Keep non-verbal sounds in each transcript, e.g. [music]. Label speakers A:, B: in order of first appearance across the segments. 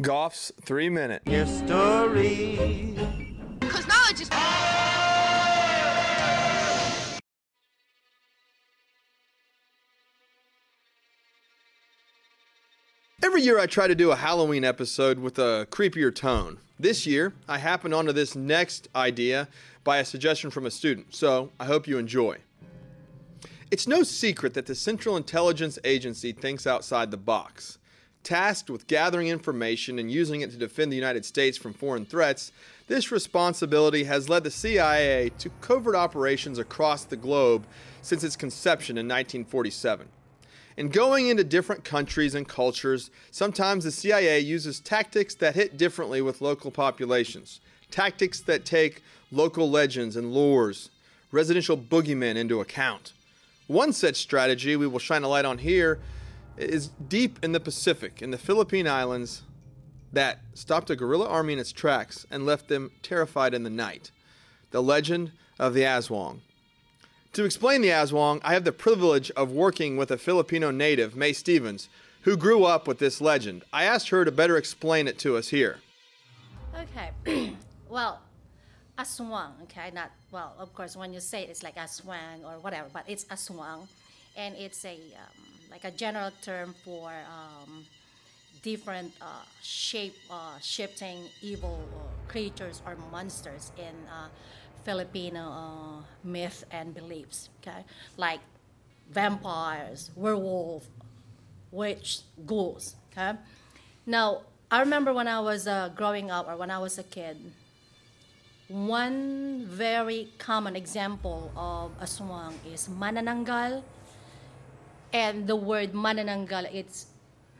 A: Goff's three minute.
B: history.
C: Because knowledge is.
A: Every year I try to do a Halloween episode with a creepier tone. This year, I happened onto this next idea by a suggestion from a student, so I hope you enjoy. It's no secret that the Central Intelligence Agency thinks outside the box. Tasked with gathering information and using it to defend the United States from foreign threats, this responsibility has led the CIA to covert operations across the globe since its conception in 1947. In going into different countries and cultures, sometimes the CIA uses tactics that hit differently with local populations. Tactics that take local legends and lures, residential boogeymen into account. One such strategy we will shine a light on here is deep in the Pacific, in the Philippine Islands, that stopped a guerrilla army in its tracks and left them terrified in the night. The legend of the Aswang. To explain the Aswang, I have the privilege of working with a Filipino native, May Stevens, who grew up with this legend. I asked her to better explain it to us here.
D: Okay. [clears throat] well, aswang, okay, not well. Of course, when you say it, it's like aswang or whatever, but it's aswang, and it's a um, like a general term for um, different uh, shape uh, shifting evil uh, creatures or monsters in uh, Filipino uh, myth and beliefs. Okay, like vampires, werewolf, witch, ghouls. Okay, now I remember when I was growing up or when I was a kid, one very common example of aswang is manananggal. And the word manananggal, it's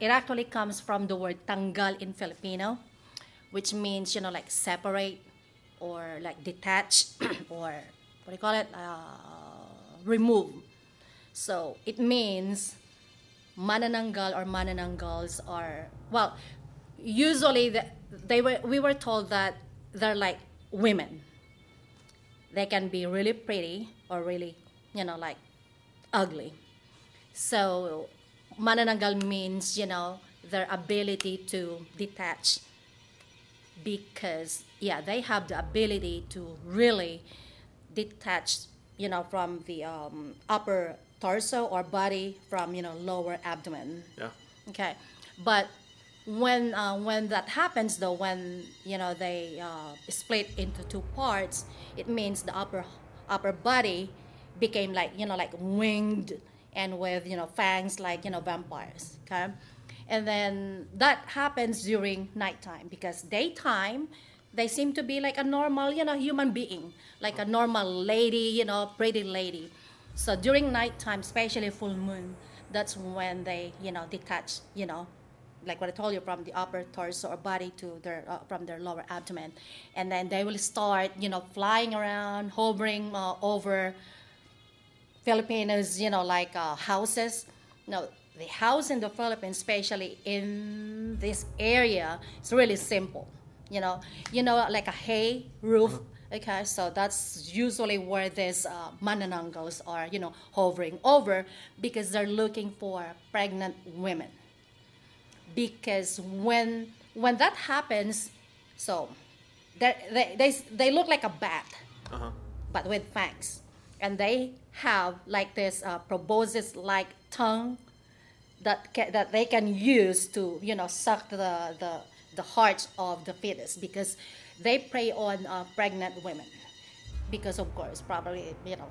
D: it actually comes from the word tanggal in Filipino, which means you know like separate or like detach [clears throat] or what do you call it? Uh, remove. So it means manananggal or manananggals are well usually the, they were we were told that they're like women they can be really pretty or really you know like ugly so manananggal means you know their ability to detach because yeah they have the ability to really detach you know from the um, upper torso or body from you know lower abdomen
A: Yeah.
D: okay but when uh, when that happens though when you know they uh, split into two parts it means the upper upper body became like you know like winged and with you know fangs like you know vampires okay? And then that happens during nighttime because daytime they seem to be like a normal you know human being like a normal lady you know pretty lady. So during nighttime especially full moon that's when they you know detach you know like what I told you, from the upper torso or body to their uh, from their lower abdomen, and then they will start, you know, flying around, hovering uh, over Filipinos, you know, like uh, houses. No, the house in the Philippines, especially in this area, is really simple. You know, you know, like a hay roof. Okay, so that's usually where these uh, manananggals are, you know, hovering over because they're looking for pregnant women because when when that happens so they they they, they look like a bat but with fangs and they have like this uh, proboscis like tongue that ca- that they can use to you know suck the the the hearts of the fetus because they prey on uh, pregnant women because of course probably you know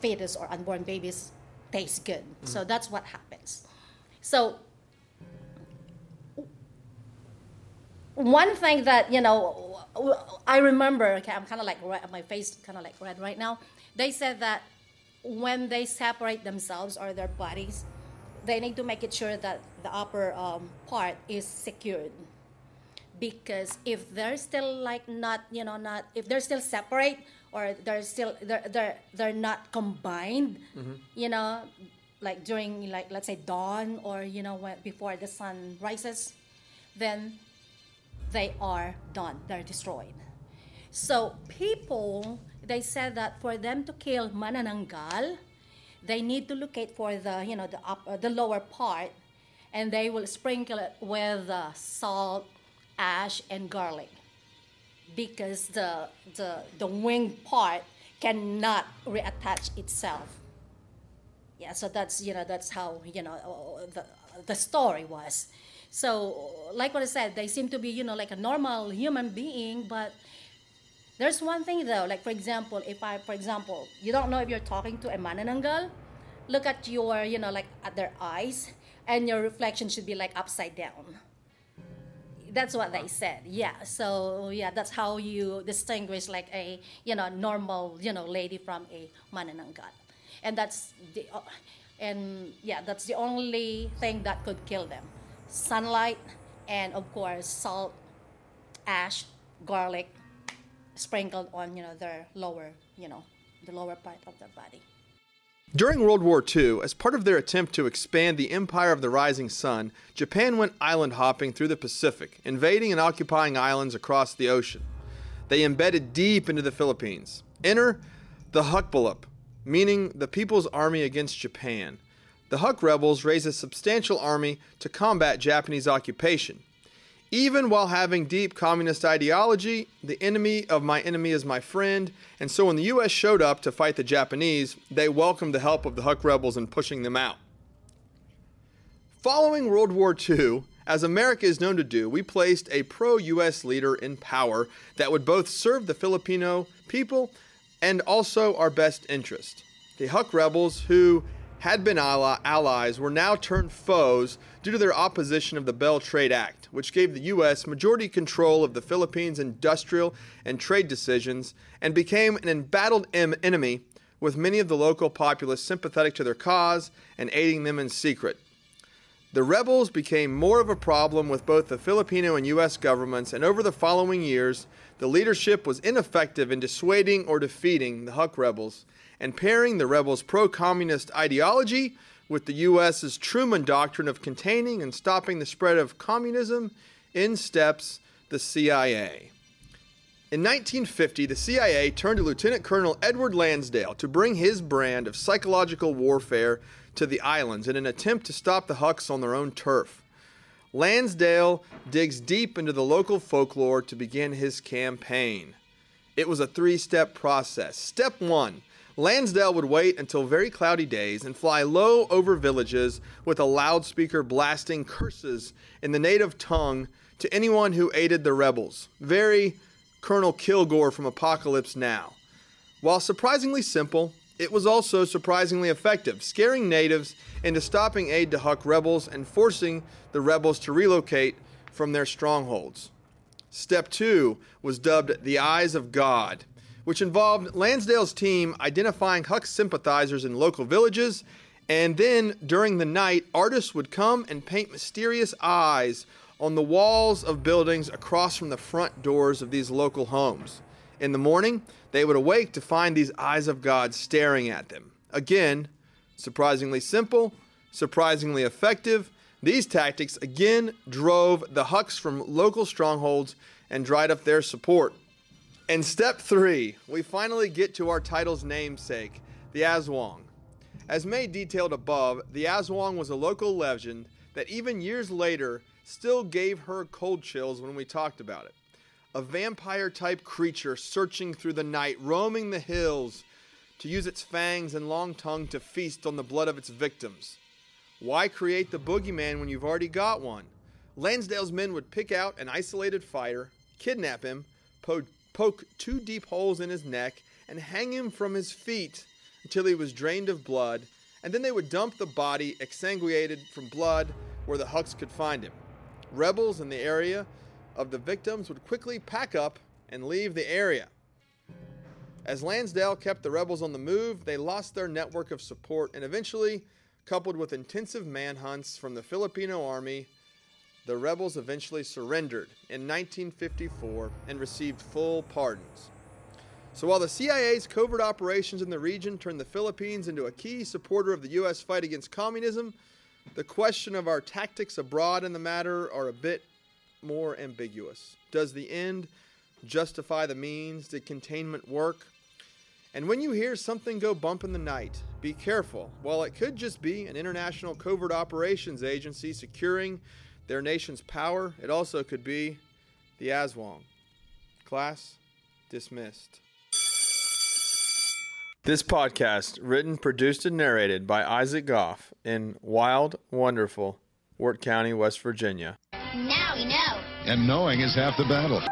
D: fetus or unborn babies taste good. So that's what happens. So one thing that you know i remember okay i'm kind of like my face kind of like red right now they said that when they separate themselves or their bodies they need to make it sure that the upper um, part is secured. Because if they're still like not you know not if they're still separate or they're still they're they're, they're not combined you know like during like let's say dawn or you know when, before the sun rises then they are done. They're destroyed. So people they said that for them to kill manananggal they need to locate for the you know the up, uh, the lower part and they will sprinkle it with uh, salt ash and garlic because the the the wing part cannot reattach itself. Yeah, so that's you know that's how you know the the story was. So like what I said, they seem to be you know like a normal human being, but there's one thing though, like for example, if I for example you don't know if you're talking to a manananggal, look at your you know like at their eyes, and your reflection should be like upside down. That's what they said. Yeah so yeah that's how you distinguish like a you know normal you know lady from a manananggal and that's the uh, and yeah that's the only thing that could kill them. Sunlight and of course salt ash garlic sprinkled on you know their lower you know the lower part of their body
A: during World War II, as part of their attempt to expand the empire of the rising sun, Japan went island hopping through the Pacific, invading and occupying islands across the ocean. They embedded deep into the Philippines. Enter the Hukbalahap, meaning the People's Army against Japan. The Huk rebels raised a substantial army to combat Japanese occupation. Even while having deep communist ideology, the enemy of my enemy is my friend, and so when the US showed up to fight the Japanese, they welcomed the help of the Huk rebels in pushing them out. Following World War II, as America is known to do, we placed a pro US leader in power that would both serve the Filipino people and also our best interest. The Huk rebels, who had been allies were now turned foes due to their opposition of the Bell Trade Act, which gave the U.S. majority control of the Philippines' industrial and trade decisions and became an embattled em- enemy with many of the local populace sympathetic to their cause and aiding them in secret. The rebels became more of a problem with both the Filipino and U.S. governments, and over the following years, the leadership was ineffective in dissuading or defeating the Huk rebels and pairing the rebels' pro communist ideology with the U.S.'s Truman doctrine of containing and stopping the spread of communism in steps the CIA. In 1950, the CIA turned to Lieutenant Colonel Edward Lansdale to bring his brand of psychological warfare to the islands in an attempt to stop the Huks on their own turf. Lansdale digs deep into the local folklore to begin his campaign. It was a three step process. Step one Lansdale would wait until very cloudy days and fly low over villages with a loudspeaker blasting curses in the native tongue to anyone who aided the rebels. Very Colonel Kilgore from Apocalypse Now. While surprisingly simple, it was also surprisingly effective, scaring natives into stopping aid to Huk rebels and forcing the rebels to relocate from their strongholds. Step 2 was dubbed the Eyes of God which involved Lansdale's team identifying Huk sympathizers in local villages, and then during the night, artists would come and paint mysterious eyes on the walls of buildings across from the front doors of these local homes. In the morning, they would awake to find these eyes of God staring at them. Again, surprisingly simple, surprisingly effective. These tactics again drove the Huks from local strongholds and dried up their support. And step three, we finally get to our title's namesake, the Aswang. As May detailed above, the Aswang was a local legend that even years later still gave her cold chills when we talked about it. A vampire type creature searching through the night, roaming the hills to use its fangs and long tongue to feast on the blood of its victims. Why create the boogeyman when you've already got one? Lansdale's men would pick out an isolated fighter, kidnap him, po- poke two deep holes in his neck, and hang him from his feet until he was drained of blood, and then they would dump the body, exsanguinated from blood, where the Huks could find him. Rebels in the area of the victims would quickly pack up and leave the area. As Lansdale kept the rebels on the move, they lost their network of support and eventually, coupled with intensive manhunts from the Filipino army, the rebels eventually surrendered in 1954 and received full pardons. So while the CIA's covert operations in the region turned the Philippines into a key supporter of the U.S. fight against communism, the question of our tactics abroad in the matter are a bit more ambiguous. Does the end justify the means? Did containment work? And when you hear something go bump in the night, be careful. While it could just be an international covert operations agency securing their nation's power, it also could be the Aswang. Class dismissed. This podcast, written, produced, and narrated by Isaac Goff in wild, wonderful Wirt County, West Virginia.
C: Now we know.
E: And knowing is half the battle.